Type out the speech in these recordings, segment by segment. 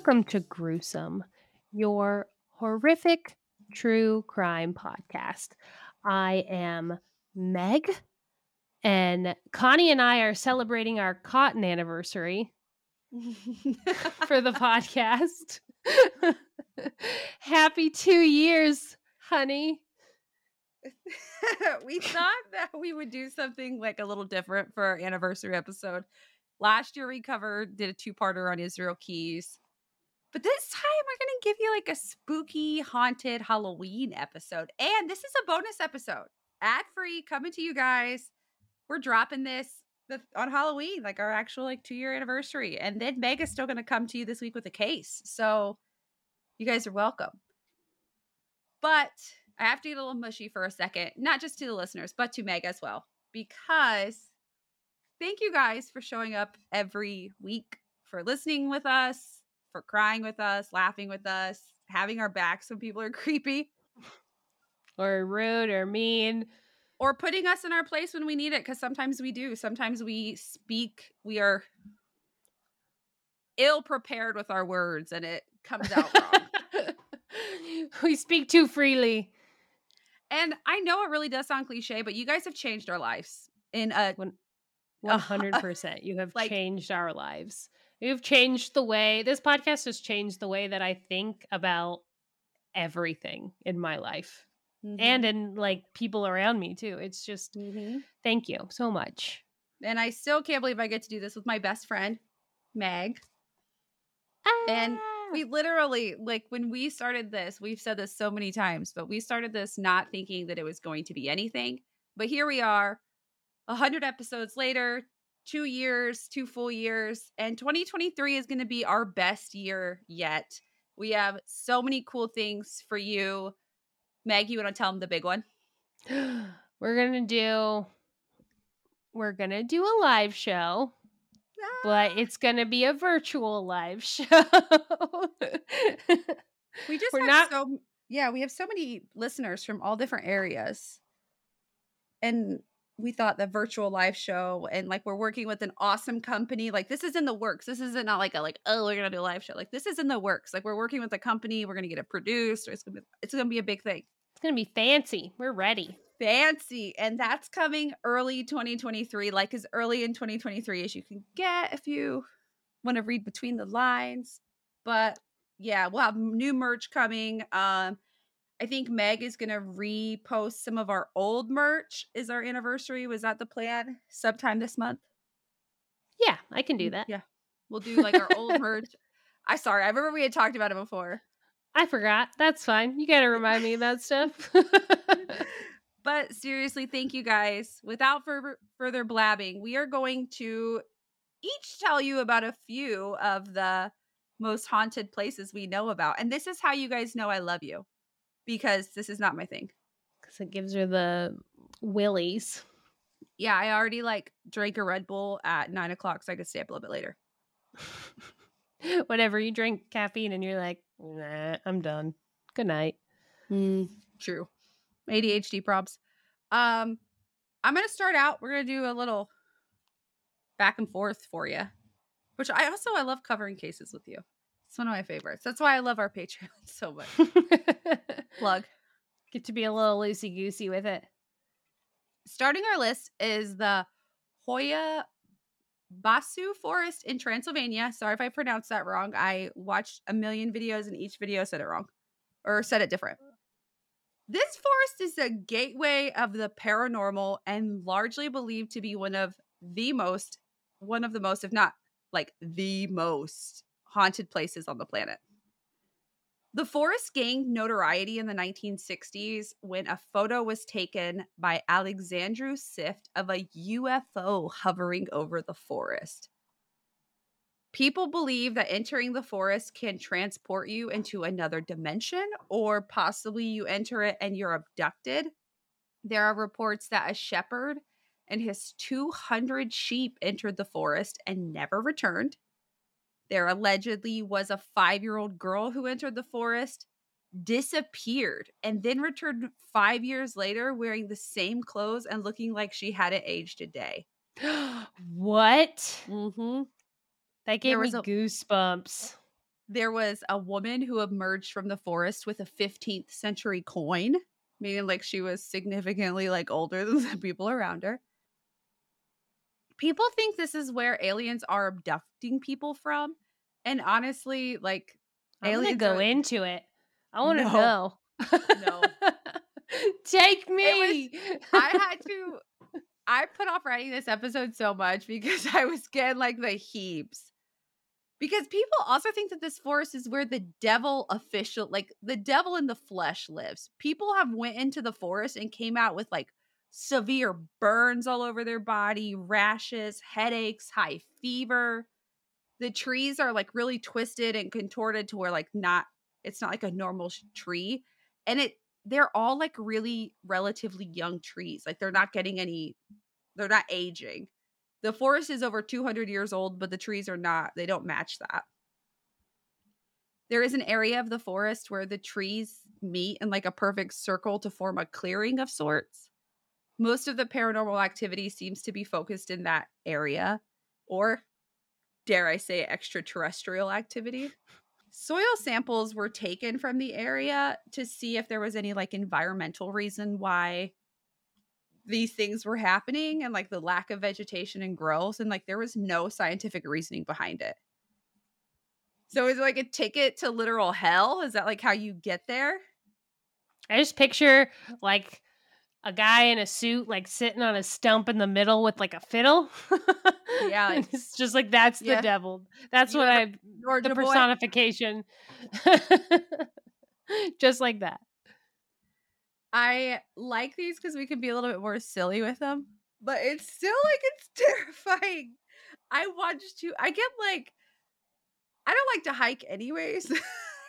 Welcome to Gruesome, your horrific true crime podcast. I am Meg, and Connie and I are celebrating our cotton anniversary for the podcast. Happy two years, honey. we thought that we would do something like a little different for our anniversary episode. Last year we covered did a two-parter on Israel Keyes. But this time we're going to give you like a spooky haunted Halloween episode. And this is a bonus episode. Ad-free coming to you guys. We're dropping this the, on Halloween, like our actual like 2-year anniversary. And then Meg is still going to come to you this week with a case. So you guys are welcome. But I have to get a little mushy for a second, not just to the listeners, but to Meg as well, because thank you guys for showing up every week, for listening with us, for crying with us, laughing with us, having our backs when people are creepy, Or rude or mean. or putting us in our place when we need it, because sometimes we do. Sometimes we speak, we are ill prepared with our words and it comes out wrong. we speak too freely. and I know it really does sound cliche, but you guys have changed our lives in a Uh, 100%. You have like- changed our lives. You've changed the way this podcast has changed the way that I think about everything in my life and in like people around me too. It's just Mhm. thank you so much. and I still can't believe I get to do this with my best friend, Meg. And Ah. We literally, like, when we started this, we've said this so many times, but we started this not thinking that it was going to be anything. But here we are, a 100 episodes later, two years, two full years, and 2023 is going to be our best year yet. We have so many cool things for you. Meg, you want to tell them the big one? we're gonna do we're gonna do a live show but ah. it's gonna be a virtual live show We just We're not- so yeah, we have so many listeners from all different areas. And we thought the virtual live show and like we're working with an awesome company. Like this is in the works. This isn't not like a like, oh, we're gonna do a live show. Like this is in the works. Like we're working with a company, we're gonna get it produced, or it's gonna be it's gonna be a big thing. it's gonna be fancy we're ready Fancy. And that's coming early 2023, like as early in 2023 as you can get if you want to read between the lines. But yeah, we'll have new merch coming. Um, I think Meg is gonna repost some of our old merch. Is our anniversary? Was that the plan? Sometime this month? yeah i can do Mm, that Yeah. We'll do like our old merch. I sorry, I remember we had talked about it before. i forgot that's fine you gotta remind me of that stuff But seriously, thank you guys. Without further further blabbing, we are going to each tell you about a few of the most haunted places we know about. And this is how you guys know I love you because this is not my thing. because it gives her the willies Yeah, I already like drank a Red Bull at nine o'clock so I could stay up a little bit later. whatever you drink caffeine and you're like nah i'm done good night Mm, True. ADHD props. Um, I'm gonna start out. We're gonna do a little back and forth for you, which I also I love covering cases with you. It's one of my favorites. That's why I love our Patreon so much. Plug. get to be a little loosey goosey with it Starting our list is the Hoia Baciu Forest in Transylvania. Sorry if I pronounced that wrong. I watched a million videos and each video said it wrong or said it different. This forest is a gateway of the paranormal and largely believed to be one of the most, one of the most, if not like the most haunted places on the planet. The forest gained notoriety in the 1960s when a photo was taken by Alexandru Sift of a UFO hovering over the forest. People believe that entering the forest can transport you into another dimension, or possibly you enter it and you're abducted. There are reports that a shepherd and his 200 sheep entered the forest and never returned. There allegedly was a five year old girl who entered the forest, disappeared, and then returned five years later wearing the same clothes and looking like she hadn't aged a day. what? Mm-hmm. That gave me a- goosebumps. there was a woman who emerged from the forest with a 15th century coin, meaning like she was significantly like older than the people around her. People think this is where aliens are abducting people from. And honestly, like I'm gonna go are, into it. I want to No. know. No. Take me. I had to I put off writing this episode so much because I was getting like the heaps. Because people also think that this forest is where the devil official like the devil in the flesh lives. People have went into the forest and came out with like severe burns all over their body, rashes, headaches, high fever. The trees are like really twisted and contorted to where like not it's not like a normal tree and it they're all like really relatively young trees. Like they're not getting any they're not aging. The forest is over 200 years old, but the trees are not. They don't match that. There is an area of the forest where the trees meet in like a perfect circle to form a clearing of sorts. Most of the paranormal activity seems to be focused in that area, or dare I say, extraterrestrial activity. Soil samples were taken from the area to see if there was any like environmental reason why these things were happening and like the lack of vegetation and growth and like there was no scientific reasoning behind it. So is it like a ticket to literal hell? Is that like how you get there? I just picture like a guy in a suit, like sitting on a stump in the middle with like a fiddle. Yeah, And it's just like that's yeah. the devil. That's You what I Georgia the personification. just like that. I like these because we can be a little bit more silly with them, but it's still like it's terrifying. I watched to I get like I don't like to hike anyways.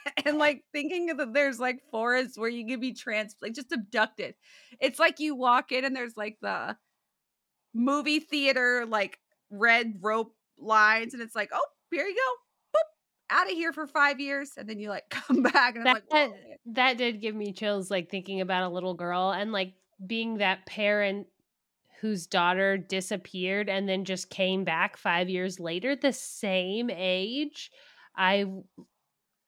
and like thinking that there's like forests where you can be trans like just abducted. It's like you walk in and there's like the movie theater like red rope lines and it's like, oh, here you go. Boop, out of here for five years. And then you like come back and I'm That, like, "Whoa." that did give me chills like thinking about a little girl and like being that parent whose daughter disappeared and then just came back 5 years later the same age i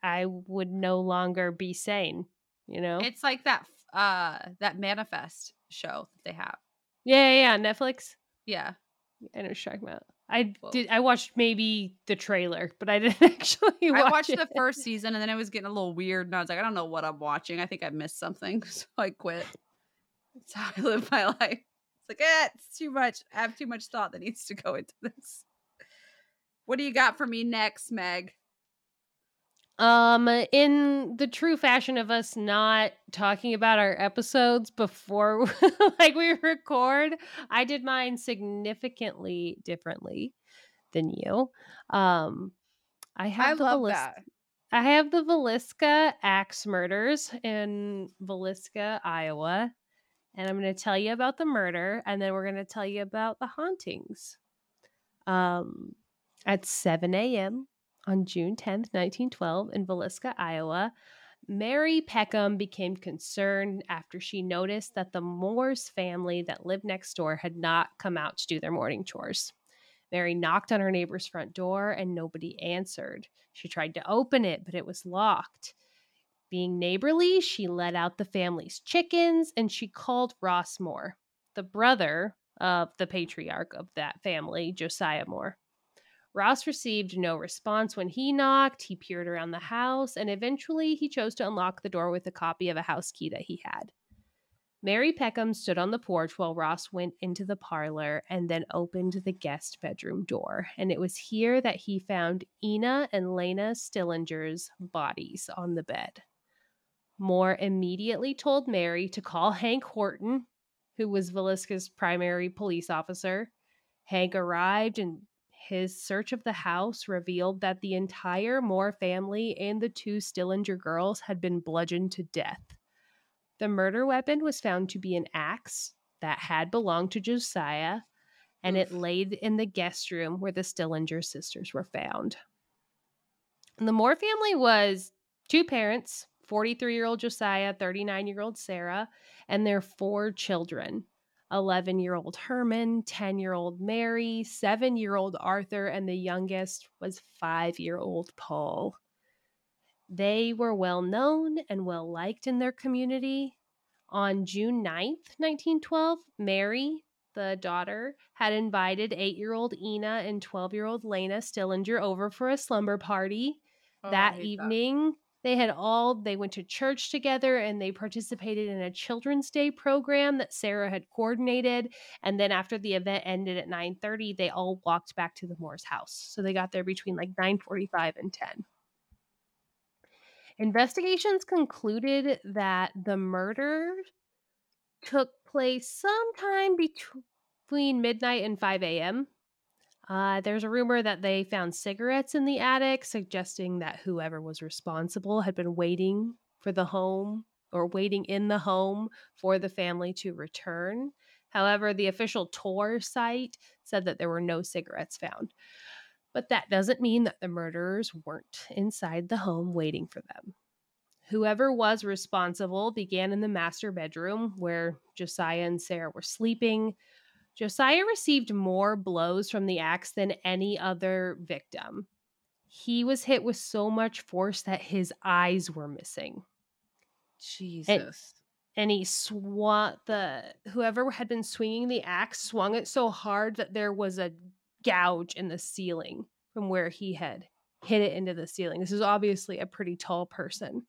i would no longer be sane you know It's like that uh that manifest show that they have. yeah yeah, yeah netflix Yeah. i know what talking about i Whoa. did i watched maybe the trailer but i didn't actually watch I watched it. the first season and then it was getting a little weird and I was like, I don't know what I'm watching. I think I missed something. So I quit. That's how I live my life. It's like, eh, it's too much. I have too much thought that needs to go into this. What do you got for me next, Meg? Um, in the true fashion of us not talking about our episodes before like we record, I did mine significantly differently than you. Um, I have the Velis- I have the Villisca axe murders in Villisca, Iowa, and I'm going to tell you about the murder, and then we're going to tell you about the hauntings. Um, at 7 a.m. on June 10th, 1912, in Villisca, Iowa, Mary Peckham became concerned after she noticed that the Moores family that lived next door had not come out to do their morning chores. Mary knocked on her neighbor's front door and nobody answered. She tried to open it, but it was locked. Being neighborly, she let out the family's chickens and she called Ross Moore, the brother of the patriarch of that family, Josiah Moore. Ross received no response when he knocked. He peered around the house and eventually he chose to unlock the door with a copy of a house key that he had. Mary Peckham stood on the porch while Ross went into the parlor and then opened the guest bedroom door. And it was here that he found Ina and Lena Stillinger's bodies on the bed. Moore immediately told Mary to call Hank Horton, who was Villisca's primary police officer. Hank arrived and his search of the house revealed that the entire Moore family and the two Stillinger girls had been bludgeoned to death. The murder weapon was found to be an axe that had belonged to Josiah, and it Oof. laid in the guest room where the Stillinger sisters were found. And the Moore family was two parents 43 year old Josiah, 39 year old Sarah, and their four children 11 year old Herman, 10 year old Mary, 7 year old Arthur, and the youngest was 5 year old Paul. They were well known and well liked in their community. On June 9th, 1912, Mary, the daughter, had invited eight year old Ina and 12 year old Lena Stillinger over for a slumber party. Oh, that evening, they had all they went to church together and they participated in a children's day program that sarah had coordinated and then after the event ended at 9.30 they all walked back to the moore's house. So they got there between like 9.45 and 10 investigations concluded that the murder took place sometime between midnight and 5 a.m uh, there's a rumor that they found cigarettes in the attic, suggesting that whoever was responsible had been waiting for the home or waiting in the home for the family to return. However, the official tour site said that there were no cigarettes found. But that doesn't mean that the murderers weren't inside the home waiting for them. Whoever was responsible began in the master bedroom where Josiah and Sarah were sleeping, Josiah received more blows from the axe than any other victim. He was hit with so much force that his eyes were missing. Jesus. And, and he swung the whoever had been swinging the axe swung it so hard that there was a gouge in the ceiling from where he had hit it into the ceiling. This is obviously a pretty tall person.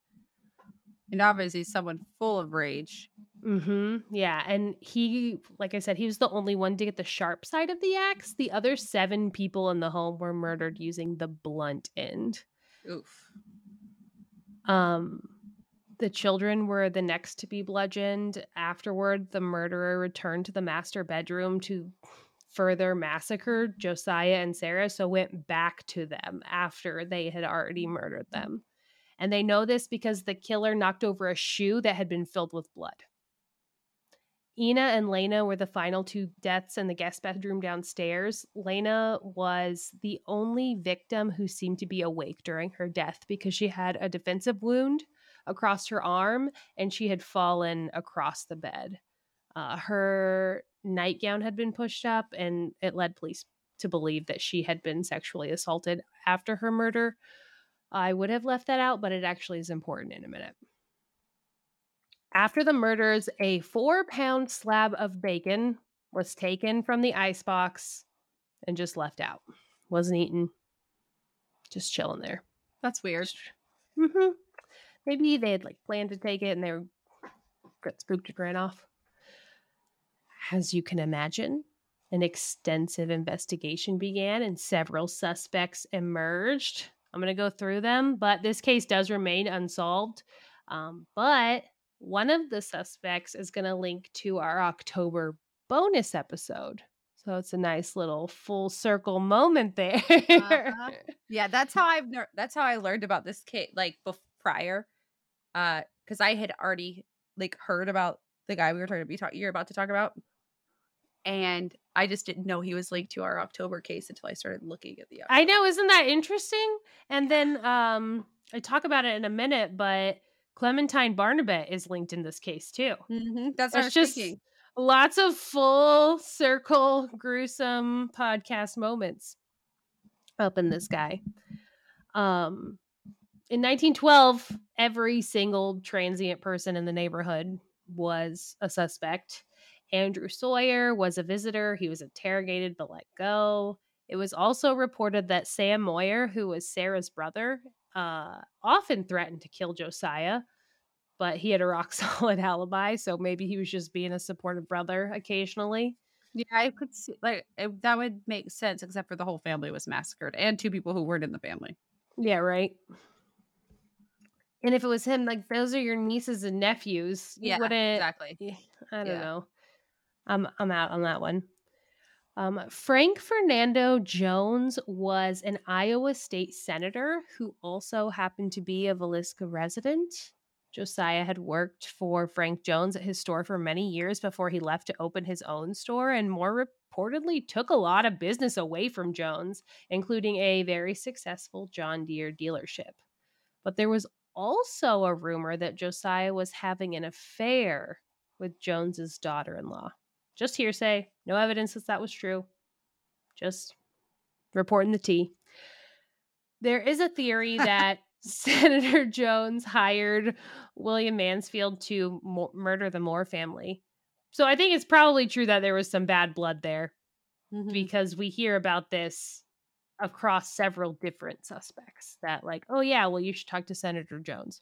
And obviously someone full of rage. Mm-hmm. Yeah. And he, like I said, he was the only one to get the sharp side of the axe. The other seven people in the home were murdered using the blunt end. Oof. Um, the children were the next to be bludgeoned. Afterward, the murderer returned to the master bedroom to further massacre Josiah and Sarah, so went back to them after they had already murdered them. And they know this because the killer knocked over a shoe that had been filled with blood. Ina and Lena were the final two deaths in the guest bedroom downstairs. Lena was the only victim who seemed to be awake during her death because she had a defensive wound across her arm and she had fallen across the bed. Uh, her nightgown had been pushed up, and it led police to believe that she had been sexually assaulted after her murder. I would have left that out, but it actually is important in a minute. After the murders, a four pound slab of bacon was taken from the icebox and just left out. Wasn't eaten, just chilling there. That's weird. Mm-hmm. Maybe they had like planned to take it and they were got spooked and ran off. As you can imagine, an extensive investigation began and several suspects emerged. I'm going to go through them, but this case does remain unsolved. Um, but one of the suspects is going to link to our October bonus episode. So it's a nice little full circle moment there. uh-huh. Yeah, that's how I've ner- that's how I learned about this case like bef- prior uh cuz I had already like heard about the guy we were talking to be talk- you're about to talk about and I just didn't know he was linked to our October case until I started looking at the October. I know, isn't that interesting? And then um I talk about it in a minute, but Clementine Barnabet is linked in this case too. Mm-hmm. That's what just thinking. lots of full circle gruesome podcast moments up in this guy. Um, in 1912, every single transient person in the neighborhood was a suspect. Andrew Sawyer was a visitor. He was interrogated but let go. It was also reported that Sam Moyer, who was Sarah's brother, uh, often threatened to kill Josiah, but he had a rock solid alibi. So maybe he was just being a supportive brother occasionally. Yeah, I could see like it, that would make sense, except for the whole family was massacred and two people who weren't in the family. Yeah, right. And if it was him, like those are your nieces and nephews. You yeah, wouldn't exactly. I don't yeah. know. I'm I'm out on that one. Um, Frank Fernando Jones was an Iowa state senator who also happened to be a Villisca resident. Josiah had worked for Frank Jones at his store for many years before he left to open his own store, and more reportedly took a lot of business away from Jones, including a very successful John Deere dealership. But there was also a rumor that Josiah was having an affair with Jones's daughter-in-law. Just hearsay, no evidence that that was true. Just reporting the tea. There is a theory that Senator Jones hired William Mansfield to mo- murder the Moore family. So I think it's probably true that there was some bad blood there mm-hmm. because we hear about this across several different suspects that like, oh yeah, well you should talk to Senator Jones.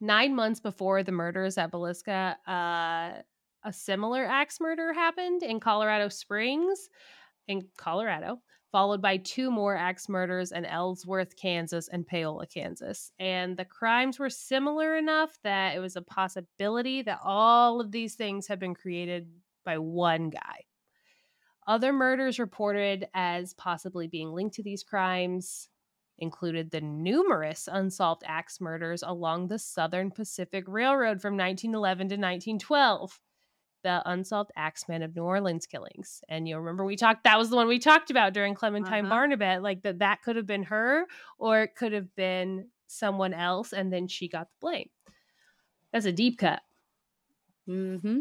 9 months before the murders at Villisca, uh a similar axe murder happened in Colorado Springs in Colorado followed by two more axe murders in Ellsworth, Kansas, and Paola, Kansas. And the crimes were similar enough that it was a possibility that all of these things had been created by one guy. Other murders reported as possibly being linked to these crimes included the numerous unsolved axe murders along the Southern Pacific Railroad from 1911 to 1912 the unsolved Axemen of New Orleans killings. And you remember we talked that was the one we talked about during Clementine uh-huh. Barnabet, like that that could have been her or it could have been someone else and then she got the blame. That's a deep cut. Mm-hmm.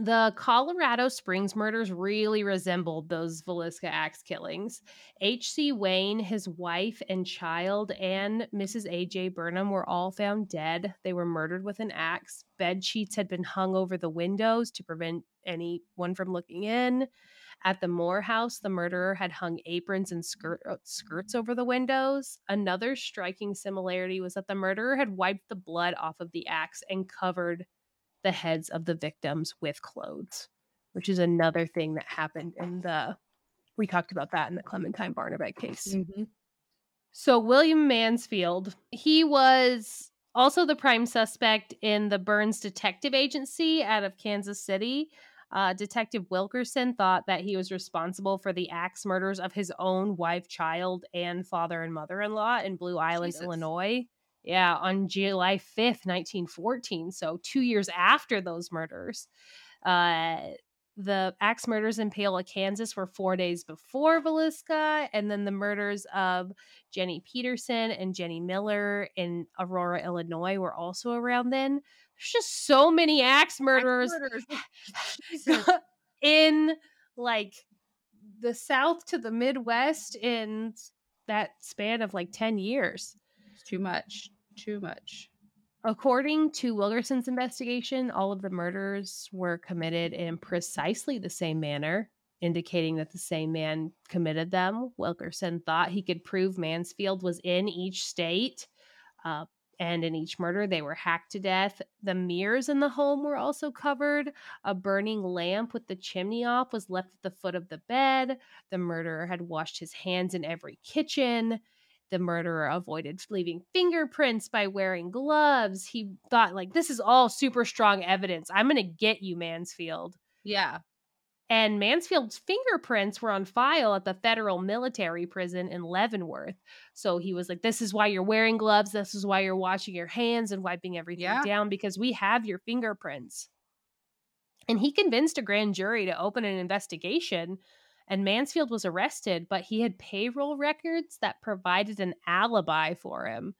The Colorado Springs murders really resembled those Villisca axe killings. H.C. Wayne, his wife and child, and Mrs. A.J. Burnham were all found dead. They were murdered with an axe. Bed sheets had been hung over the windows to prevent anyone from looking in. At the Moore house, the murderer had hung aprons and uh, skirts over the windows. Another striking similarity was that the murderer had wiped the blood off of the axe and covered the heads of the victims with clothes, which is another thing that happened in the we talked about that in the Clementine Barnabet case. Mm-hmm. So William Mansfield, he was also the prime suspect in the Burns Detective Agency out of Kansas City. Uh, Detective Wilkerson thought that he was responsible for the axe murders of his own wife, child, and father and mother in law in Blue Island, Jesus. Illinois. Yeah, on July 5th, 1914. So, two years after those murders. Uh, the axe murders in Paola, Kansas were four days before Villisca. And then the murders of Jenny Peterson and Jenny Miller in Aurora, Illinois were also around then. There's just so many axe murderers, axe murderers. in like the South to the Midwest in that span of like 10 years. It's too much too much. According to Wilkerson's investigation, all of the murders were committed in precisely the same manner, indicating that the same man committed them. Wilkerson thought he could prove Mansfield was in each state. Uh, and in each murder, they were hacked to death. The mirrors in the home were also covered. A burning lamp with the chimney off was left at the foot of the bed. The murderer had washed his hands in every kitchen the murderer avoided leaving fingerprints by wearing gloves. He thought, like, this is all super strong evidence. I'm going to get you, Mansfield. Yeah. And Mansfield's fingerprints were on file at the federal military prison in Leavenworth. So he was like, This is why you're wearing gloves. This is why you're washing your hands and wiping everything yeah. down because we have your fingerprints. And he convinced a grand jury to open an investigation and Mansfield was arrested, but he had payroll records that provided an alibi for him.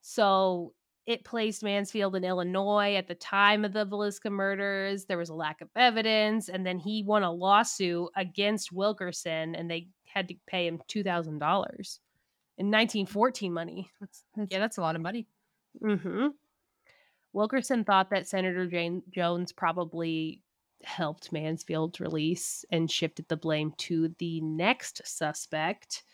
So it placed Mansfield in Illinois at the time of the Villisca murders. There was a lack of evidence, and then he won a lawsuit against Wilkerson, and they had to pay him two thousand dollars in 1914 money. That's, that's, yeah, that's a lot of money. Mm-hmm. Wilkerson thought that Senator Jane Jones probably helped Mansfield release and shifted the blame to the next suspect.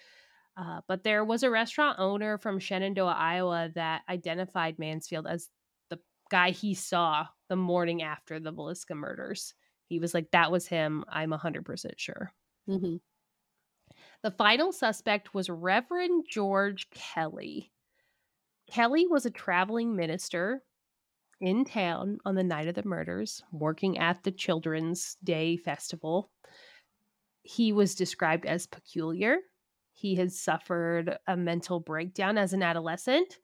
Uh, but there was a restaurant owner from Shenandoah, Iowa, that identified Mansfield as the guy he saw the morning after the Villisca murders. He was like, that was him. I'm 100% sure. Mm-hmm. The final suspect was Reverend George Kelly. Kelly was a traveling minister in town on the night of the murders, working at the Children's Day Festival. He was described as peculiar. He had suffered a mental breakdown as an adolescent.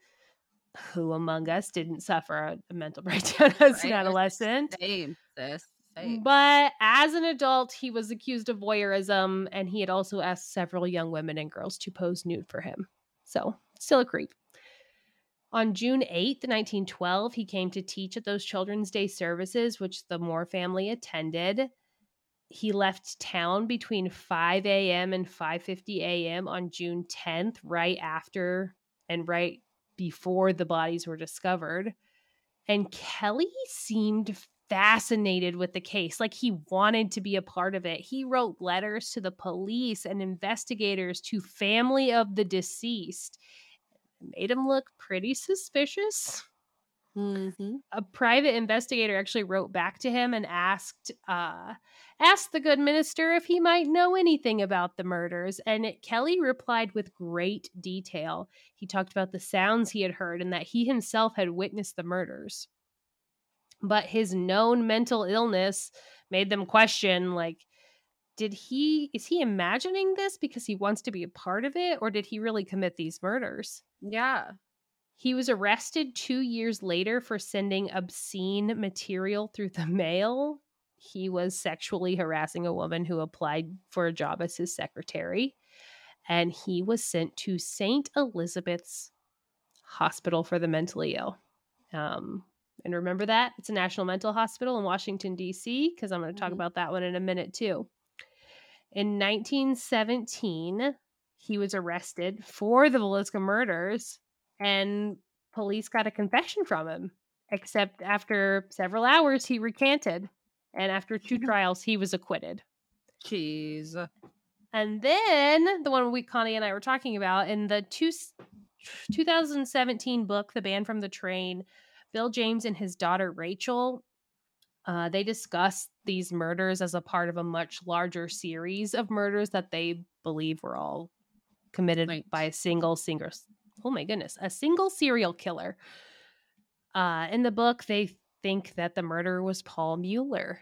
Who among us didn't suffer a, mental breakdown as right. an adolescent? Same, sis. Same. But as an adult, he was accused of voyeurism, and he had also asked several young women and girls to pose nude for him. So, still a creep. On June 8th, 1912, he came to teach at those Children's Day services, which the Moore family attended. He left town between 5 a.m. and 5:50 a.m. on June 10th, right after and right before the bodies were discovered. And Kelly seemed fascinated with the case, like he wanted to be a part of it. He wrote letters to the police and investigators to family of the deceased. Made him look pretty suspicious. Mm-hmm. A private investigator actually wrote back to him and asked uh, asked the good minister if he might know anything about the murders, and Kelly replied with great detail. He talked about the sounds he had heard and that he himself had witnessed the murders. But his known mental illness made them question like did he is he imagining this because he wants to be a part of it or did he really commit these murders? Yeah. He was arrested two years later for sending obscene material through the mail. He was sexually harassing a woman who applied for a job as his secretary. And he was sent to St. Elizabeth's Hospital for the Mentally Ill. Um, and remember that? It's a national mental hospital in Washington, D.C., because I'm going to talk Mhm. about that one in a minute, too. In 1917, he was arrested for the Villisca murders and police got a confession from him. Except after several hours, he recanted. And after two trials, he was acquitted. Jeez. And then the one we Connie and I were talking about in the two, 2017 book, The Man from the Train, Bill James and his daughter Rachel, uh, they discuss these murders as a part of a much larger series of murders that they believe were all committed Right. by a single singer. Oh my goodness, a single serial killer. Uh, in the book, they think that the murderer was Paul Mueller,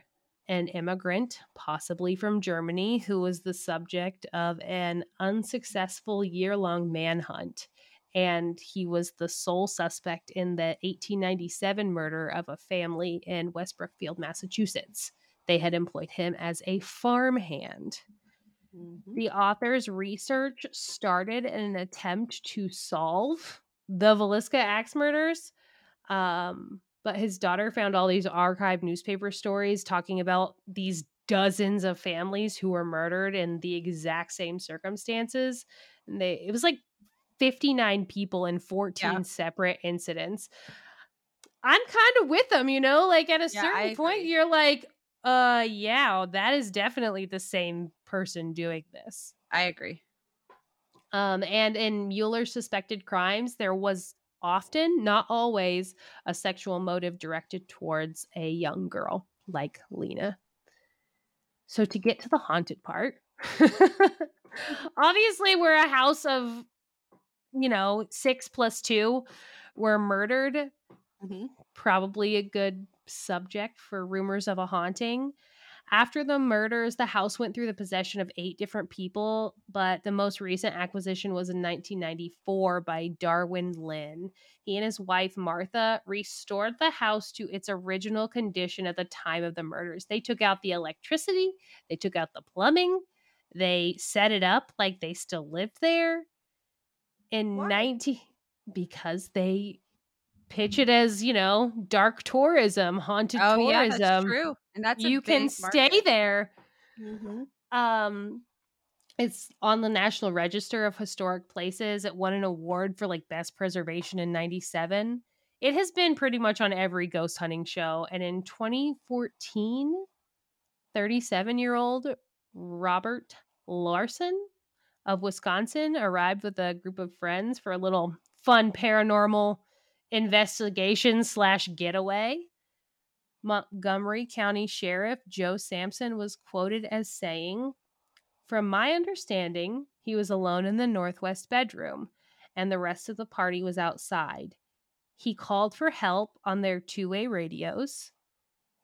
an immigrant, possibly from Germany, who was the subject of an unsuccessful year long manhunt. And he was the sole suspect in the 1897 murder of a family in West Brookfield, Massachusetts. They had employed him as a farmhand. Mhm. The author's research started in an attempt to solve the Villisca axe murders. Um, but his daughter found all these archived newspaper stories talking about these dozens of families who were murdered in the exact same circumstances. And they it was like 59 people in 14 separate incidents. I'm kind of with them, you know, like at a Yeah, certain point you're like, uh yeah, that is definitely the same person doing this. I agree. Um, and in Mueller's suspected crimes, there was often, not always, a sexual motive directed towards a young girl like Lena. So to get to the haunted part, obviously we're a house of, you know, six plus two were murdered. Mhm. Probably a good subject for rumors of a haunting. After the murders, the house went through the possession of eight different people, but the most recent acquisition was in 1994 by Darwin Linn. He and his wife, Martha, restored the house to its original condition at the time of the murders. They took out the electricity, they took out the plumbing, they set it up like they still lived there. In Why? 19 because they pitch it as, you know, dark tourism, haunted Oh yeah, tourism that's true. And that's you can stay market. there. Mhm. Um, it's on the National Register of Historic Places. It won an award for like best preservation in 97. It has been pretty much on every ghost hunting show. And in 2014, 37 year old Robert Laursen of Wisconsin arrived with a group of friends for a little fun paranormal investigation slash getaway. Montgomery County Sheriff Joe Sampson was quoted as saying, From my understanding, he was alone in the northwest bedroom, and the rest of the party was outside. He called for help on their two way radios,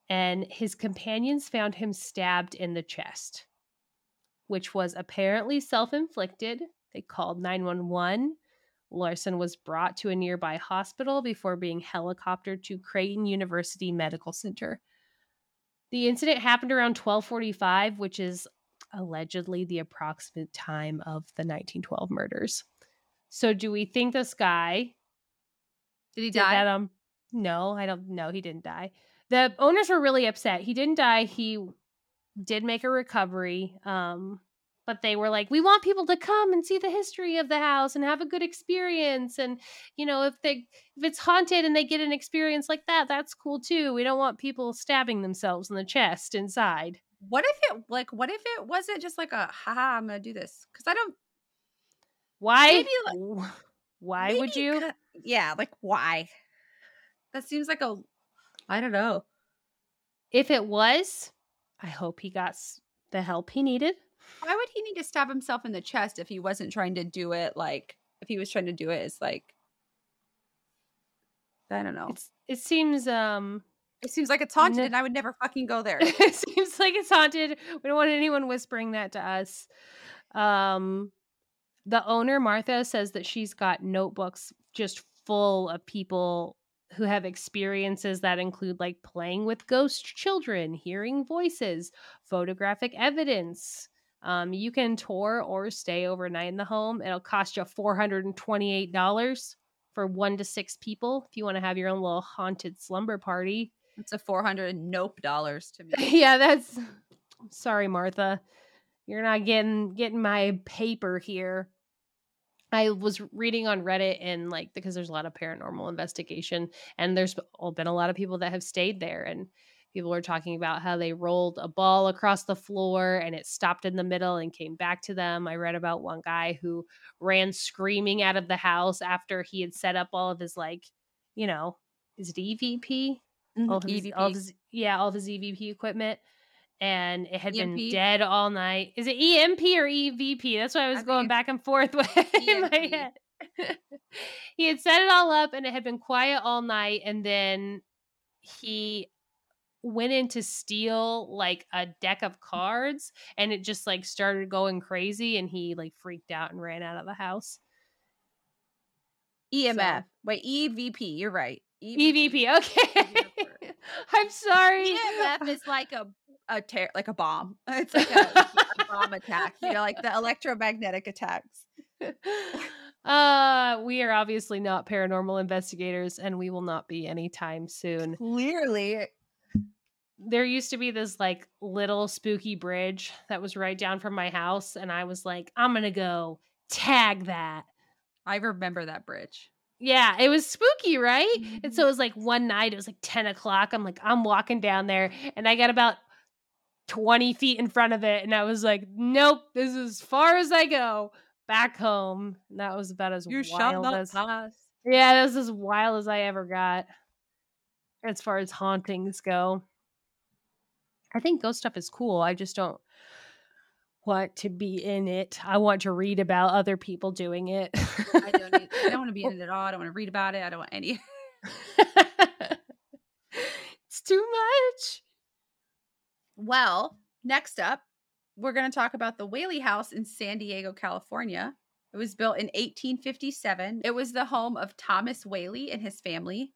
and his companions found him stabbed in the chest, which was apparently self inflicted. They called 911. Laursen was brought to a nearby hospital before being helicoptered to Creighton University Medical Center. The incident happened around 1245, which is allegedly the approximate time of the 1912 murders. So do we think this guy Did he did die? that um no, I don't know, he didn't die. The owners were really upset. He didn't die. He did make a recovery. Um but they were like we want people to come and see the history of the house and have a good experience and you know if they if it's haunted and they get an experience like that that's cool too. We don't want people stabbing themselves in the chest inside. What if it like what if it wasn't just like a haha i'm gonna do this because i don't why maybe like, why would you? yeah like why? That seems like a i don't know. If it was i hope he got the help he needed why would he need to stab himself in the chest if he wasn't trying to do it like if he was trying to do it as like I don't know. It's, it seems um it seems like it's haunted and I would never fucking go there. it seems like it's haunted. We don't want anyone whispering that to us. Um the owner Martha says that she's got notebooks just full of people who have experiences that include like playing with ghost children, hearing voices, photographic evidence, um, you can tour or stay overnight in the home. It'll cost you $428 for one to six people if you want to have your own little haunted slumber party. It's a 400 nope dollars to me. yeah, that's sorry, Martha. You're not getting getting my paper here. I was reading on Reddit and like because there's a lot of paranormal investigation and there's been a lot of people that have stayed there and people were talking about how they rolled a ball across the floor and it stopped in the middle and came back to them. I read about one guy who ran screaming out of the house after he had set up all of his like, you know, is it EVP? Mm-hmm. All, of his, all of his, yeah, all of his EVP equipment. And it had EMP? been dead all night. Is it EMP or EVP? That's why I was I going back and forth with in my head. he had set it all up and it had been quiet all night. And then he went in to steal like a deck of cards and it just like started going crazy and he like freaked out and ran out of the house. EMF. So. Wait, EVP. You're right. EVP. EVP. Okay. I'm sorry. EMF is like a a ter- like a bomb. It's like a, a bomb attack. You know, like the electromagnetic attacks. Uh, we are obviously not paranormal investigators, and we will not be anytime soon. Clearly, there used to be this like little spooky bridge that was right down from my house and i was like i'm gonna go tag that i remember that bridge yeah it was spooky right mm-hmm. and so it was like one night it was like 10 o'clock i'm like i'm walking down there and i got about 20 feet in front of it and i was like nope this is as far as i go back home and that was about as you wild as pass. yeah that was as wild as i ever got as far as hauntings go I think ghost stuff is cool. I just don't want to be in it. I want to read about other people doing it. I don't need, I don't want to be in it at all. I don't want to read about it. I don't want any. it's too much. Well, next up, we're going to talk about the Whaley House in San Diego, California. It was built in 1857. It was the home of Thomas Whaley and his family.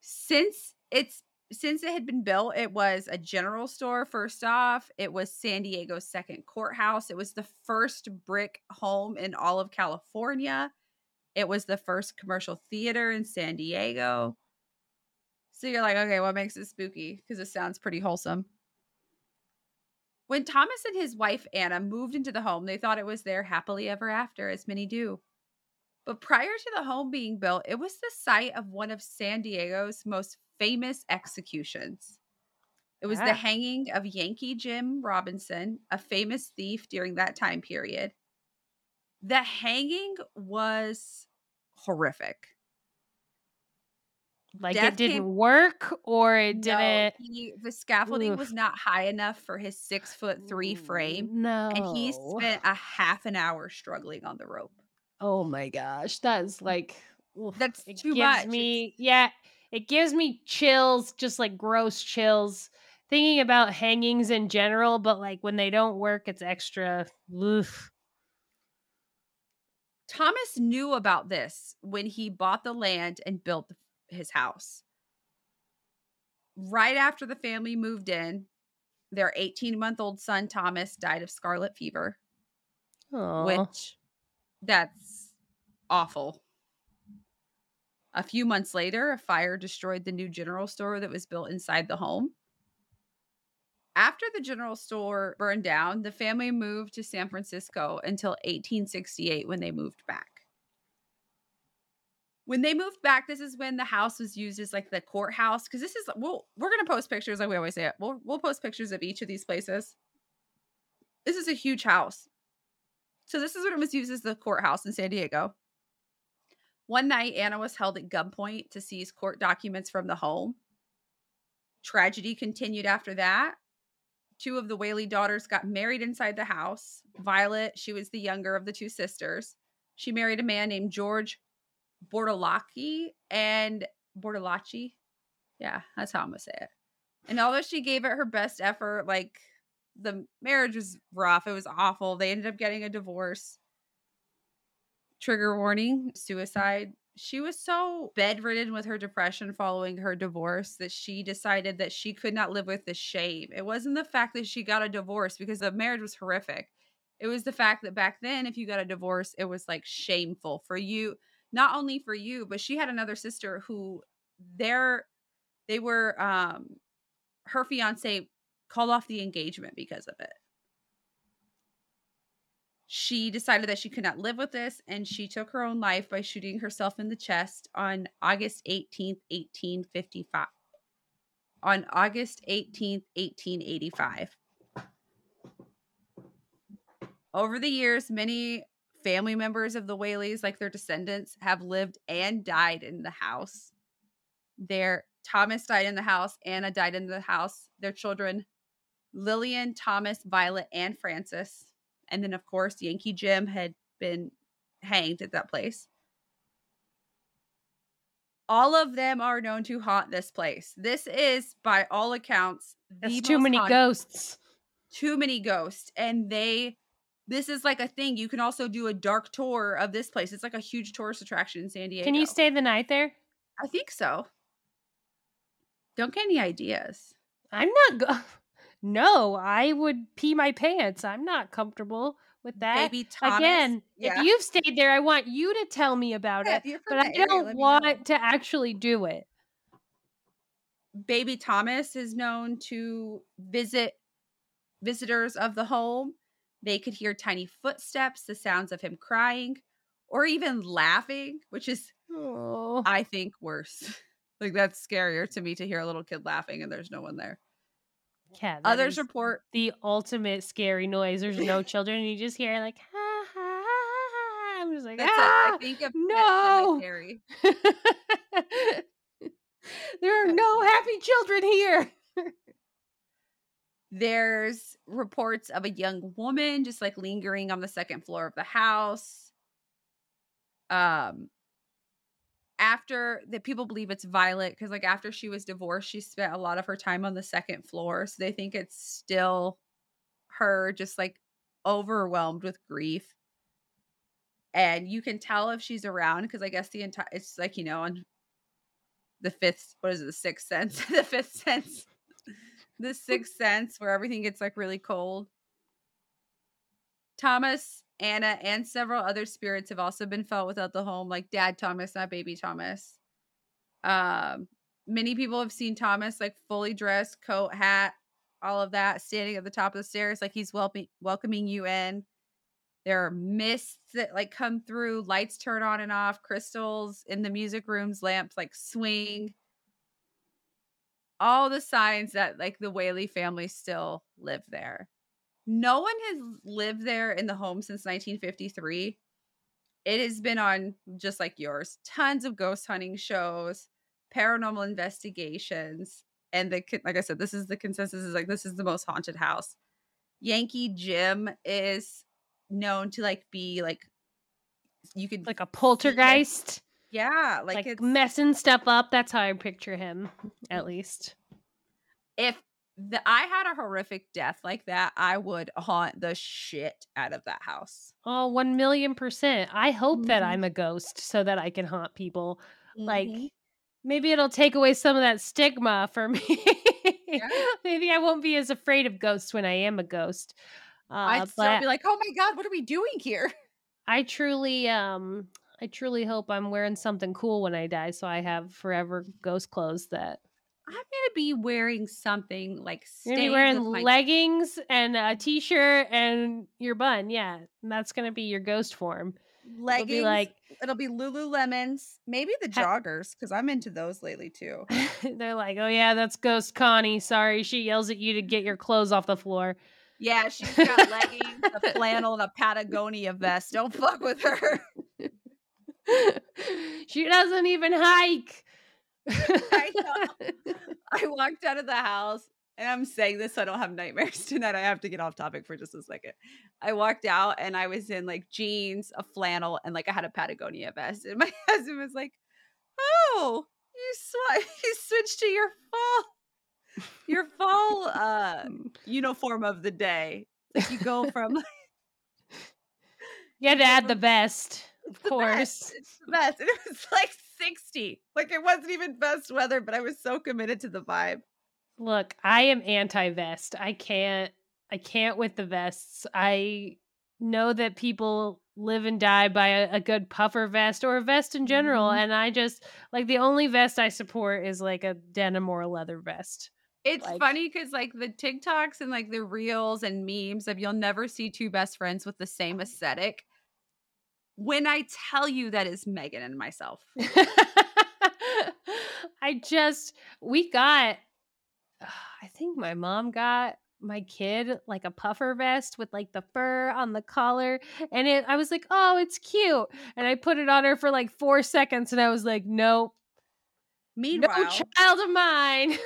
Since its since it had been built, it was a general store, first off. It was San Diego's second courthouse. It was the first brick home in all of California. It was the first commercial theater in San Diego. So you're like, okay, what makes it spooky? Because it sounds pretty wholesome. When Thomas and his wife Anna moved into the home, they thought it was their happily ever after, as many do. But prior to the home being built, it was the site of one of San Diego's most famous executions. It was the ah. hanging of Yankee Jim Robinson, a famous thief during that time period. The hanging was horrific. Like Death it didn't came, work or it didn't. he, the scaffolding Oof. was not high enough for his six foot three frame. No. And he spent a half an hour struggling on the rope. Oh my gosh. That's like, oof, that's too much. Me, yeah it gives me chills, just like gross chills, thinking about hangings in general, but like when they don't work, it's extra. Oof. Thomas knew about this when he bought the land and built his house. Right after the family moved in, their 18 month old son, Thomas, died of scarlet fever, Aww. which that's awful. A few months later, a fire destroyed the new general store that was built inside the home. After the general store burned down, the family moved to San Francisco until 1868 when they moved back. When they moved back, this is when the house was used as like the courthouse. Because this is we'll we're gonna post pictures like we always say. It. We'll we'll post pictures of each of these places. This is a huge house. So this is when it was used as the courthouse in San Diego. One night, Anna was held at gunpoint to seize court documents from the home. Tragedy continued after that. Two of the Whaley daughters got married inside the house. Violet, she was the younger of the two sisters. She married a man named George Bordolacci and Bordolacci. Yeah, that's how I'm gonna say it. And although she gave it her best effort, like the marriage was rough, it was awful. They ended up getting a divorce. Trigger warning suicide. She was so bedridden with her depression following her divorce that she decided that she could not live with the shame. It wasn't the fact that she got a divorce because the marriage was horrific. It was the fact that back then, if you got a divorce, it was like shameful for you not only for you, but she had another sister who their they were um her fiance called off the engagement because of it. She decided that she could not live with this and she took her own life by shooting herself in the chest on August 18th, 1855. On August 18th, 1885. Over the years, many family members of the Whaleys, like their descendants, have lived and died in the house. Their Thomas died in the house, Anna died in the house, their children, Lillian, Thomas, Violet, and Francis. And then, of course, Yankee Jim had been hanged at that place. All of them are known to haunt this place. This is, by all accounts, the too many haunted, ghosts. Too many ghosts. And they this is like a thing. You can also do a dark tour of this place. It's like a huge tourist attraction in San Diego. Can you stay the night there? I think so. Don't get any ideas. I'm not go- No, I would pee my pants. I'm not comfortable with that. Baby Thomas. Again, yeah. if you've stayed there, I want you to tell me about yeah, it. But I area, don't want to actually do it. Baby Thomas is known to visit visitors of the home they could hear tiny footsteps, the sounds of him crying, or even laughing, which is. I think, worse. like that's scarier to me to hear a little kid laughing and there's no one there. Yeah. Others report the ultimate scary noise. There's no children, and you just hear like, ha, ha, ha. I'm just like, that's ah, I think of no. there are no happy children here. There's reports of a young woman just like lingering on the second floor of the house. Um, after that, people believe it's Violet because, like, after she was divorced, she spent a lot of her time on the second floor. So they think it's still her, just like overwhelmed with grief. And you can tell if she's around because I guess the entire it's like, you know, on the fifth, what is it, the sixth sense? the fifth sense the sixth sense where everything gets like really cold. Thomas, Anna, and several other spirits have also been felt without the home, like Dad Thomas, not Baby Thomas. Um, many people have seen Thomas like fully dressed, coat, hat, all of that, standing at the top of the stairs, like he's welcoming welcoming you in. There are mists that like come through, lights turn on and off, crystals in the music rooms, lamps like swing all the signs that like the Whaley family still live there. No one has lived there in the home since 1953. It has been on just like yours, tons of ghost hunting shows, paranormal investigations, and the like I said, this is the consensus is like this is the most haunted house. Yankee Jim is known to like be like you could like a poltergeist. Yeah, like, like it's, messing stuff up. That's how I picture him, at least. If the, I had a horrific death like that, I would haunt the shit out of that house. Oh, one million percent. I hope mm-hmm. that I'm a ghost so that I can haunt people. Mm-hmm. Like maybe it'll take away some of that stigma for me. yeah. Maybe I won't be as afraid of ghosts when I am a ghost. Uh, I'd still be like, oh my god, what are we doing here? I truly um I truly hope I'm wearing something cool when I die, so I have forever ghost clothes that I'm gonna be wearing something like You're gonna be wearing my- leggings and a t-shirt and your bun, yeah. And that's gonna be your ghost form. Leggings, it'll be like it'll be Lululemons, maybe the joggers because I'm into those lately too. They're like, oh yeah, that's Ghost Connie. Sorry, she yells at you to get your clothes off the floor. Yeah, she's got leggings, a flannel, and a Patagonia vest. Don't fuck with her. she doesn't even hike. I. I walked out of the house and I'm saying this so I don't have nightmares tonight. I have to get off topic for just a second. I walked out and I was in like jeans, a flannel, and like I had a Patagonia vest. And my husband was like, "Oh, you sw- you switched to your fall, your fall uh uniform of the day. Like you go from." you had to add the best, of course. Best. It's the best. And it was like 60. Like it wasn't even best weather, but I was so committed to the vibe. Look, I am anti-vest. I can't I can't with the vests. I know that people live and die by a, a good puffer vest or a vest in general mm-hmm. and I just like the only vest I support is like a denim or a leather vest. It's like, funny because like the TikToks and like the reels and memes of you'll never see two best friends with the same aesthetic. When I tell you that is Megan and myself. I just we got I think my mom got my kid like a puffer vest with like the fur on the collar and it I was like, "Oh, it's cute." And I put it on her for like 4 seconds and I was like, "Nope." Meanwhile, no child of mine.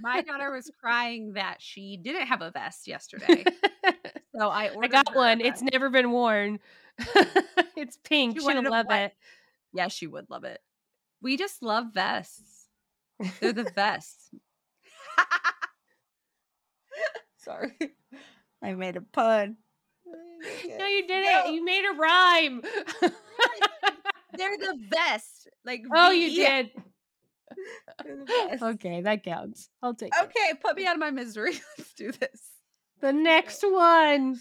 my daughter was crying that she didn't have a vest yesterday. so I I got one. It's never been worn. it's pink. She She'll love it. Yeah, she would love it. We just love vests. They're the best. Sorry. I made a pun. No, you didn't. No. You made a rhyme. They're the best. Like Oh, you did. okay, that counts. I'll take okay, it. put me out of my misery. Let's do this. The next one.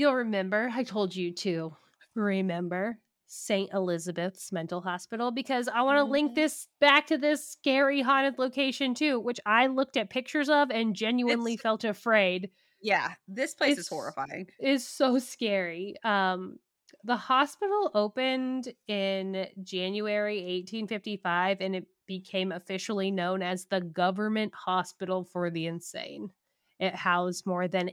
You'll remember. I told you to remember. St. Elizabeth's Mental Hospital because I want to mm-hmm. link this back to this scary haunted location too, which I looked at pictures of and genuinely it's, felt afraid. Yeah, this place it's, is horrifying. Is so scary. Um the hospital opened in January 1855 and it became officially known as the Government Hospital for the Insane. It housed more than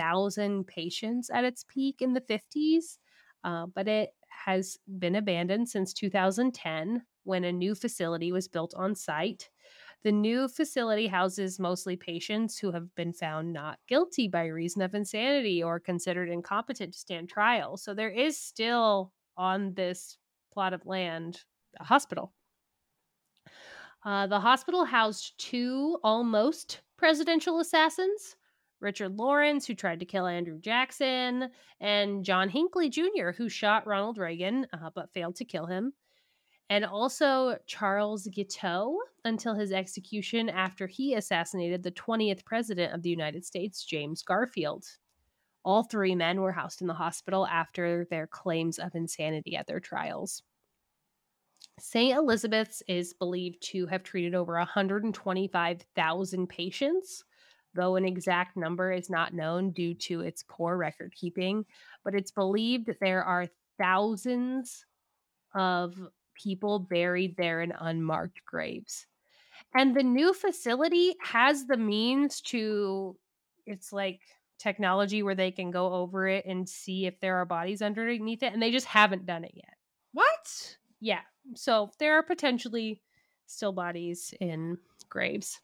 8,000 patients at its peak in the 50s, uh, but it has been abandoned since 2010 when a new facility was built on site. The new facility houses mostly patients who have been found not guilty by reason of insanity or considered incompetent to stand trial. So there is still on this plot of land a hospital. Uh, the hospital housed two almost presidential assassins Richard Lawrence, who tried to kill Andrew Jackson, and John Hinckley Jr., who shot Ronald Reagan uh, but failed to kill him. And also Charles Guiteau until his execution after he assassinated the 20th president of the United States, James Garfield. All three men were housed in the hospital after their claims of insanity at their trials. St. Elizabeth's is believed to have treated over 125,000 patients though an exact number is not known due to its poor record keeping. But it's believed that there are thousands of people buried there in unmarked graves. And the new facility has the means to, it's like technology where they can go over it and see if there are bodies underneath it. And they just haven't done it yet. What? Yeah. So there are potentially still bodies in graves.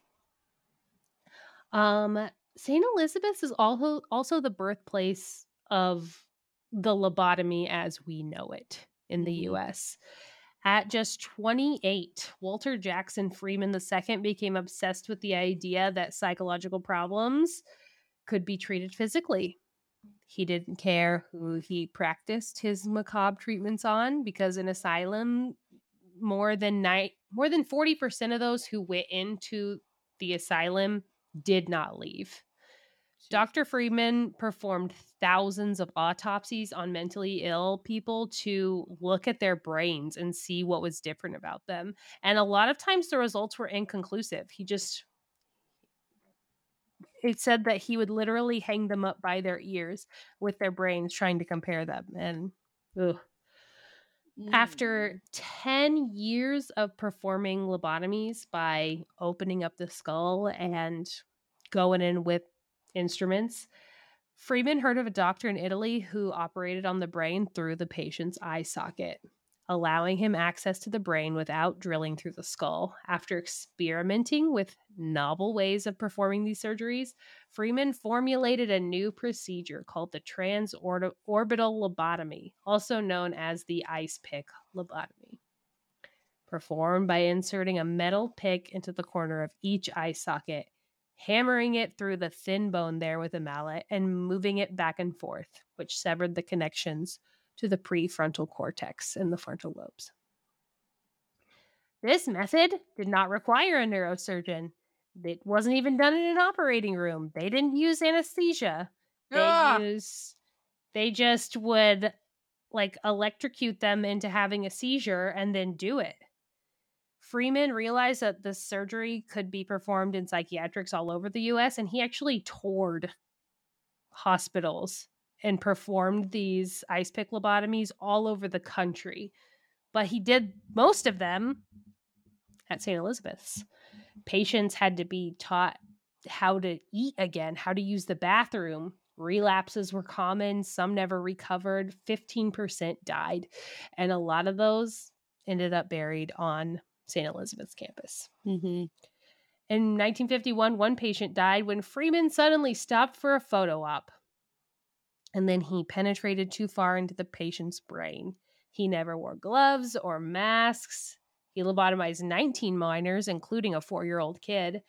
Um, St. Elizabeth's is also also the birthplace of the lobotomy as we know it in the mm-hmm. US. At just 28, Walter Jackson Freeman II became obsessed with the idea that psychological problems could be treated physically. He didn't care who he practiced his macabre treatments on because in asylum more than night more than 40% of those who went into the asylum did not leave. Dr. Freeman performed thousands of autopsies on mentally ill people to look at their brains and see what was different about them. And a lot of times the results were inconclusive. He just it said that he would literally hang them up by their ears with their brains trying to compare them and ugh. Mm. After 10 years of performing lobotomies by opening up the skull and going in with instruments, Freeman heard of a doctor in Italy who operated on the brain through the patient's eye socket allowing him access to the brain without drilling through the skull. After experimenting with novel ways of performing these surgeries, Freeman formulated a new procedure called the transorbital lobotomy, also known as the ice pick lobotomy. Performed by inserting a metal pick into the corner of each eye socket, hammering it through the thin bone there with a mallet, and moving it back and forth, which severed the connections to the prefrontal cortex and the frontal lobes. This method did not require a neurosurgeon. It wasn't even done in an operating room. They didn't use anesthesia. They ah! use they just would like electrocute them into having a seizure and then do it. Freeman realized that the surgery could be performed in psychiatrics all over the US and he actually toured hospitals and performed these ice pick lobotomies all over the country. But he did most of them at St. Elizabeth's. Patients had to be taught how to eat again, how to use the bathroom. Relapses were common, some never recovered, 15% died. And a lot of those ended up buried on St. Elizabeth's campus. Mm-hmm. In 1951, one patient died when Freeman suddenly stopped for a photo op and then he penetrated too far into the patient's brain. He never wore gloves or masks. He lobotomized 19 minors, including a four year old kid.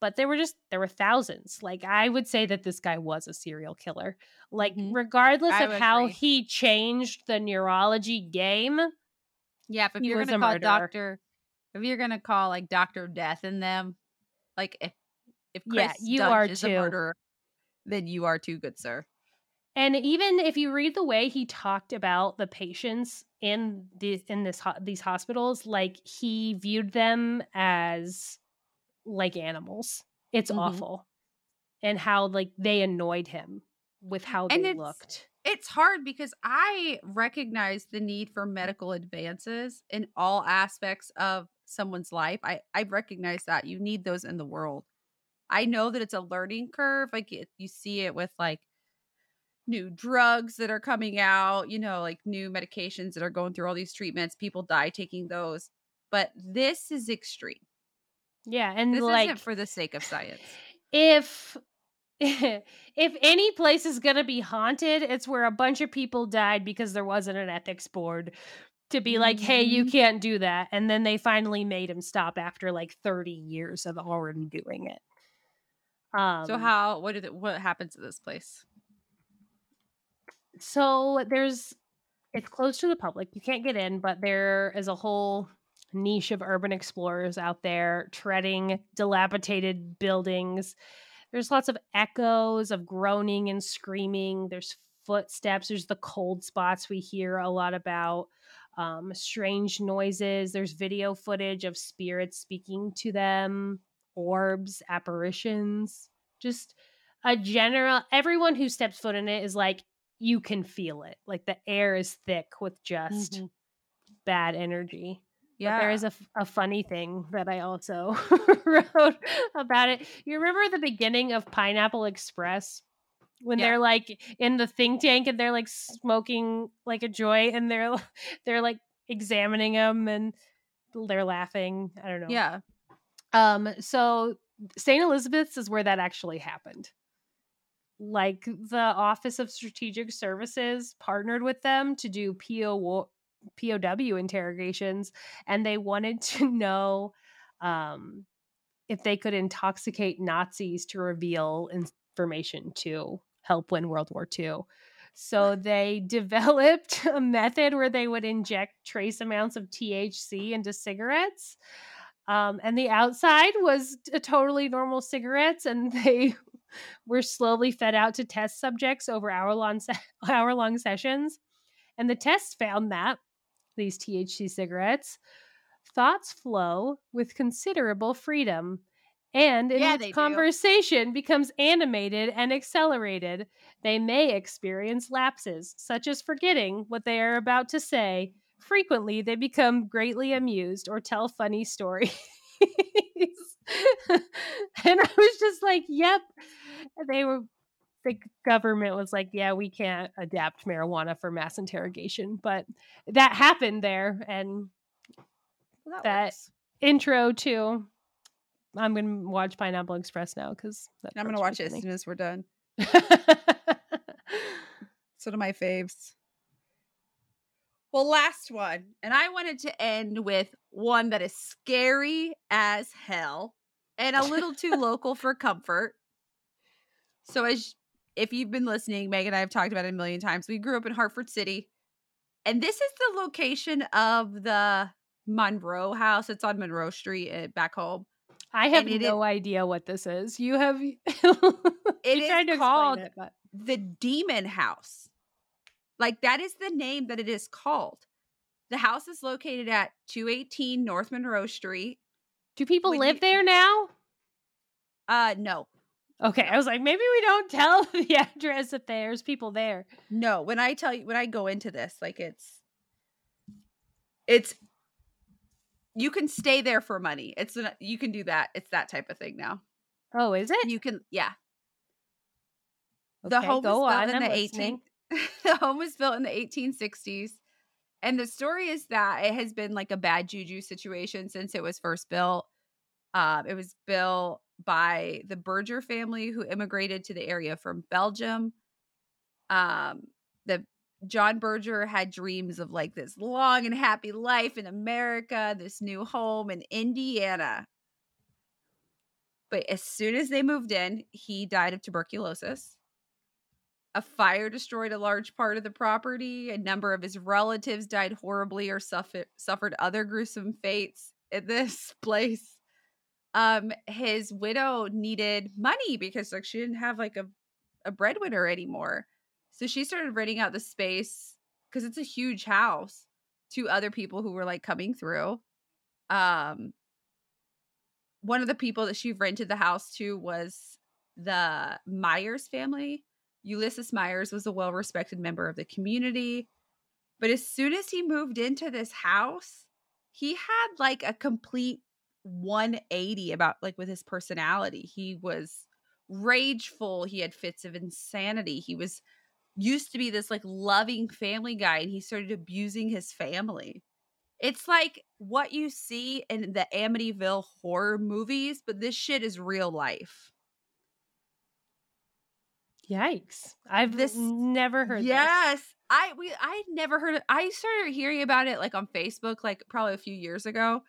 But there were just, there were thousands. Like, I would say that this guy was a serial killer. Like, mm-hmm. regardless I of how agree. he changed the neurology game. Yeah, if you're going to call Doctor, if you're going to call like Doctor Death in them, like if, if Chris yeah, you Duntsch are is too. a murderer, then you are too good, sir. And even if you read the way he talked about the patients in these in this these hospitals, like he viewed them as like animals. It's mm-hmm. awful, and how like they annoyed him with how and they looked. It's hard because I recognize the need for medical advances in all aspects of someone's life. I I recognize that you need those in the world. I know that it's a learning curve. Like you see it with like new drugs that are coming out, you know, like new medications that are going through all these treatments. People die taking those. But this is extreme. Yeah, and this like isn't for the sake of science. If if any place is going to be haunted, it's where a bunch of people died because there wasn't an ethics board to be like, "Hey, you mm-hmm. can't do that." And then they finally made him stop after like 30 years of already doing it. Um So how what did it, what happens to this place? So there's it's closed to the public. You can't get in, but there is a whole niche of urban explorers out there treading dilapidated buildings. There's lots of echoes of groaning and screaming. There's footsteps. There's the cold spots we hear a lot about. Um, strange noises. There's video footage of spirits speaking to them, orbs, apparitions. Just a general, everyone who steps foot in it is like, you can feel it. Like the air is thick with just mm-hmm. bad energy. Yeah. But there is a, a funny thing that I also wrote about it. You remember the beginning of Pineapple Express? When yeah. they're like in the think tank and they're like smoking like a joy and they're they're like examining them and they're laughing. I don't know. Yeah. Um so St. Elizabeth's is where that actually happened like the Office of Strategic Services partnered with them to do PO POW interrogations, and they wanted to know um, if they could intoxicate Nazis to reveal information to help win World War II. So they developed a method where they would inject trace amounts of THC into cigarettes. Um, and the outside was a totally normal cigarettes, and they were slowly fed out to test subjects over hour long se- hour long sessions, and the tests found that these THC cigarettes thoughts flow with considerable freedom. And in Yeah, they do. conversation becomes animated and accelerated, they may experience lapses, such as forgetting what they are about to say. Frequently, they become greatly amused or tell funny stories. and I was just like, yep. They were, the government was like, yeah, we can't adapt marijuana for mass interrogation. But that happened there. And Well, That- works. intro to, I'm going to watch Pineapple Express now because I'm gonna watch it as soon as we're done. one of my faves. Well, last one. And I wanted to end with one that is scary as hell and a little too local for comfort. So, as if you've been listening, Meg and I have talked about it a million times. We grew up in Hartford City, and this is the location of the Monroe House. It's on Monroe Street uh, back home. I have And no idea what this is. You have. it is called- it, the Demon House. Like that is the name that it is called. The house is located at 218 North Monroe Street. do people live you- there now? Uh no. Okay, I was like, maybe we don't tell the address if there's people there. No, when I tell you when I go into this, like it's it's you can stay there for money. It's an, you can do that. It's that type of thing now. Oh, is it? You can yeah. the home was on. built in I'm the 18 the home was built in the 1860s and the story is that it has been like a bad juju situation since it was first built. Um, it was built by the berger family who immigrated to the area from belgium. Um, the john berger had dreams of like this long and happy life in america this new home in indiana. But as soon as they moved in he died of tuberculosis a fire destroyed a large part of the property. A number of his relatives died horribly or suffered suffered other gruesome fates at this place. Um, his widow needed money because like she didn't have like a, a breadwinner anymore. So she started renting out the space because it's a huge house to other people who were like coming through. Um one of the people that she rented the house to was the Myers family. Ulysses Myers was a well respected member of the community. But as soon as he moved into this house, he had like a complete 180 about like with his personality. He was rageful. He had fits of insanity. He was used to be this like loving family guy and he started abusing his family. It's like what you see in the Amityville horror movies, but this shit is real life. Yikes! I've This- never heard. this. yes i we i never heard it i started hearing about it like on facebook like probably a few years ago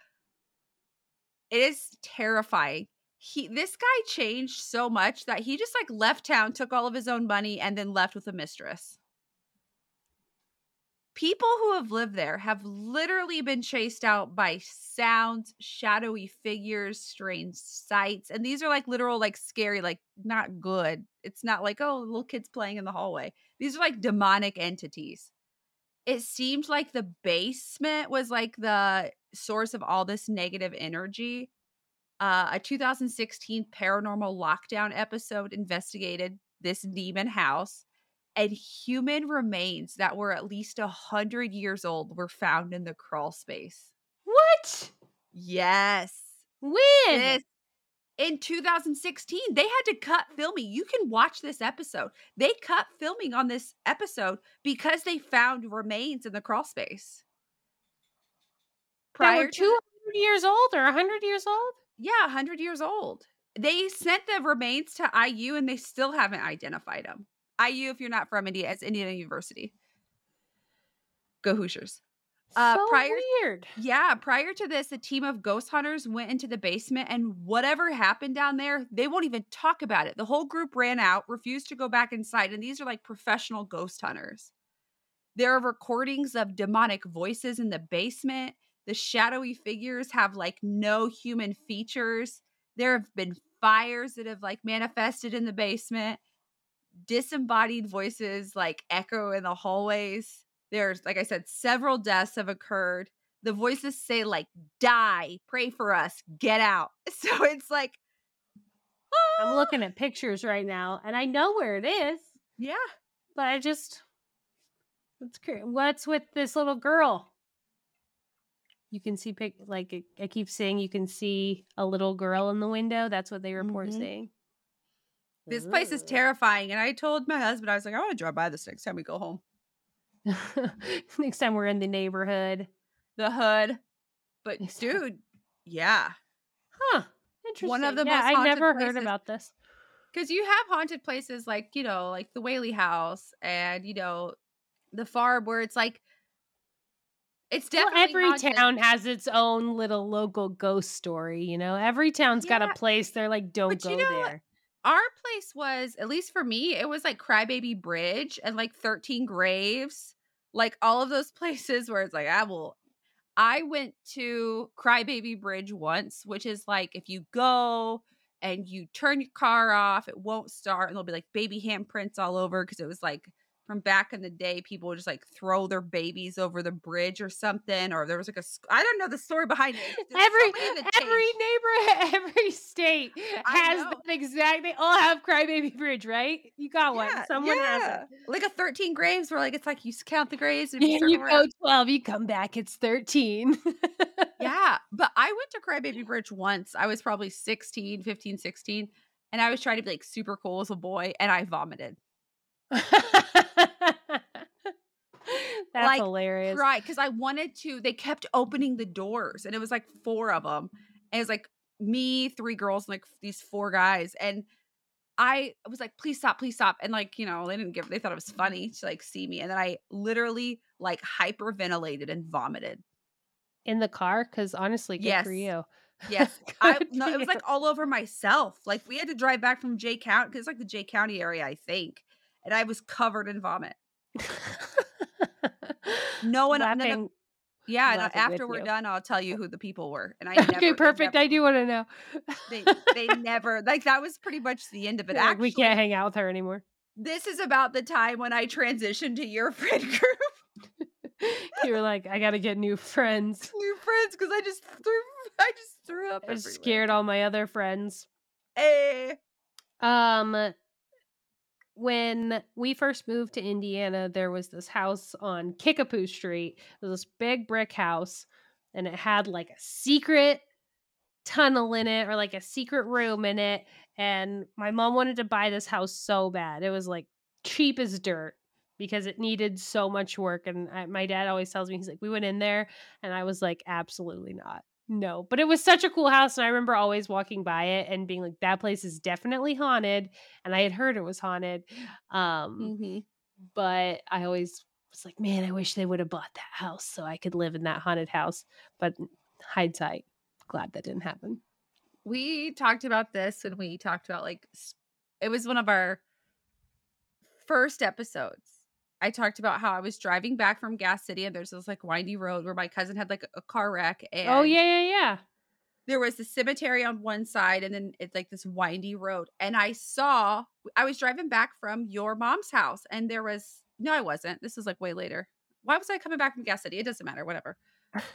it is terrifying he this guy changed so much that he just like left town took all of his own money and then left with a mistress people who have lived there have literally been chased out by sounds shadowy figures strange sights and these are like literal like scary like not good. It's not like oh little kids playing in the hallway. These are like demonic entities. It seemed like the basement was like the source of all this negative energy. Uh, a 2016 paranormal lockdown episode investigated this demon house and human remains that were at least a hundred years old were found in the crawl space. What? Yes. When? This in 2016, they had to cut filming. You can watch this episode. They cut filming on this episode because they found remains in the crawl space. That were to two the- hundred years old or hundred years old? yeah, 100 years old. They sent the remains to IU and they still haven't identified them. IU, if you're not from India, it's Indiana University. Go Hoosiers. Uh, so prior- weird. Yeah, prior to this, a team of ghost hunters went into the basement, and whatever happened down there, they won't even talk about it. The whole group ran out, refused to go back inside, and these are like professional ghost hunters. There are recordings of demonic voices in the basement. The shadowy figures have like no human features. There have been fires that have like manifested in the basement, disembodied voices like echo in the hallways. There's, like I said, several deaths have occurred. The voices say, like, die, pray for us, get out. So it's like, I'm "Ah." looking at pictures right now and I know where it is, Yeah. but I just what's what's with this little girl? You can see pic like I keep saying you can see a little girl in the window. That's what they report Mhm. saying. This place is terrifying. And I told my husband, I was like, I want to drive by this next time we go home. Next time we're in the neighborhood. The hood. But Next time. dude, yeah. Huh. Interesting. One of the yeah, most I never heard about this. Because you have haunted places like, you know, like the Whaley House and, you know, the farm where it's like, it's Well, definitely every haunted. town has its own little local ghost story, you know. Every town's got a place they're like, don't but go you know there. Our place was, at least for me, it was like Crybaby Bridge and like 13 Graves. Like all of those places where it's like, I will. I went to Crybaby Bridge once, which is like if you go and you turn your car off, it won't start, and there'll be like baby handprints all over because it was like from back in the day, people would just like throw their babies over the bridge or something, or there was like a i don't know the story behind it. There's Every many every neighborhood, every state has that exact. They all have Crybaby Bridge, right? You got one. Yeah, Someone has yeah. it. Like a 13 graves where like it's like you count the graves and you And you go around. twelve, you come back. It's thirteen. Yeah. But I went to Crybaby Bridge once. I was probably 16, 15, 16. And I was trying to be like super cool as a boy and I vomited. That's Like, hilarious. Right. Because I wanted to, they kept opening the doors and it was like four of them. And it was like me, three girls, and like these four guys. And I was like, please stop, please stop. And like, you know, they didn't give, they thought it was funny to like see me. And then I literally like hyperventilated and vomited. In the car, because honestly, good for Yes. you. Yes. I no, it was like all over myself. Like we had to drive back from Jay County because it's like the Jay County area, I think. And I was covered in vomit. No one none of- Laughing. Yeah, and Laughing after we're you. done, I'll tell you who the people were. And I okay, they perfect. never- I do want to know. they, they never like that was pretty much the end of it. Like, Actually, we can't hang out with her anymore. this is about the time when I transitioned to your friend group, you were like, I got to get new friends. new friends, because I just threw, I just threw up. I scared all my other friends. Eh. Um, when we first moved to Indiana, there was this house on Kickapoo Street. It was this big brick house, and it had like a secret tunnel in it or like a secret room in it. And my mom wanted to buy this house so bad. It was like cheap as dirt because it needed so much work. And I, my dad always tells me, he's like, we went in there, and I was like, absolutely not. No, but it was such a cool house. And I remember always walking by it and being like, that place is definitely haunted. And I had heard it was haunted. Um, Mhm. but I always was like, man, I wish they would have bought that house so I could live in that haunted house. But hindsight, glad that didn't happen. we talked about this when we talked about like it was one of our first episodes. I talked about how I was driving back from Gas City and there's this like windy road where my cousin had like a car wreck and oh, yeah, yeah, yeah. there was the cemetery on one side and then it's like this windy road and I saw I was driving back from your mom's house and there was no I wasn't. This was like way later. Why was I coming back from Gas City? It doesn't matter, whatever.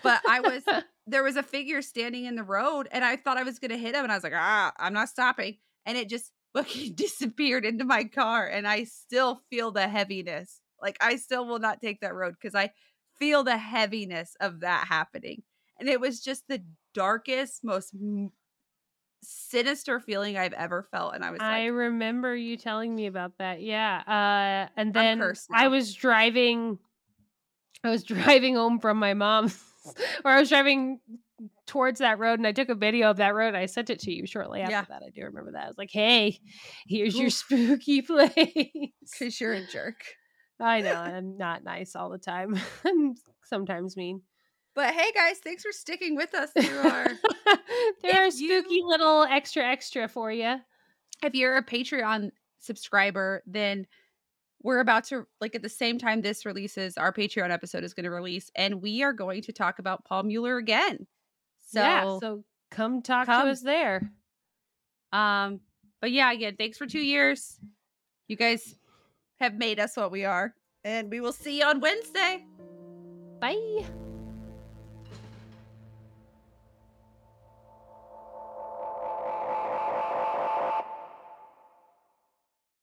But I was there was a figure standing in the road and I thought I was gonna hit him and I was like, ah, I'm not stopping. And it just fucking disappeared into my car and I still feel the heaviness. Like I still will not take that road because I feel the heaviness of that happening. And it was just the darkest, most sinister feeling I've ever felt. And I was I like, remember you telling me about that. Yeah. Uh, and then I was driving, I was driving home from my mom's, or I was driving towards that road and I took a video of that road. I sent it to you shortly after Yeah. that. I do remember that. I was like, hey, here's your spooky place. because you're a jerk. I know I'm not nice all the time. I'm sometimes mean. But hey, guys, thanks for sticking with us through our. there are If you- spooky little extra extra for you. if you're a Patreon subscriber, then we're about to like at the same time this releases, our Patreon episode is going to release, and we are going to talk about Paul Mueller again. So, yeah, so come talk come. to us there. Um, but yeah, again, thanks for two years. You guys have made us what we are, and we will see you on Wednesday. Bye.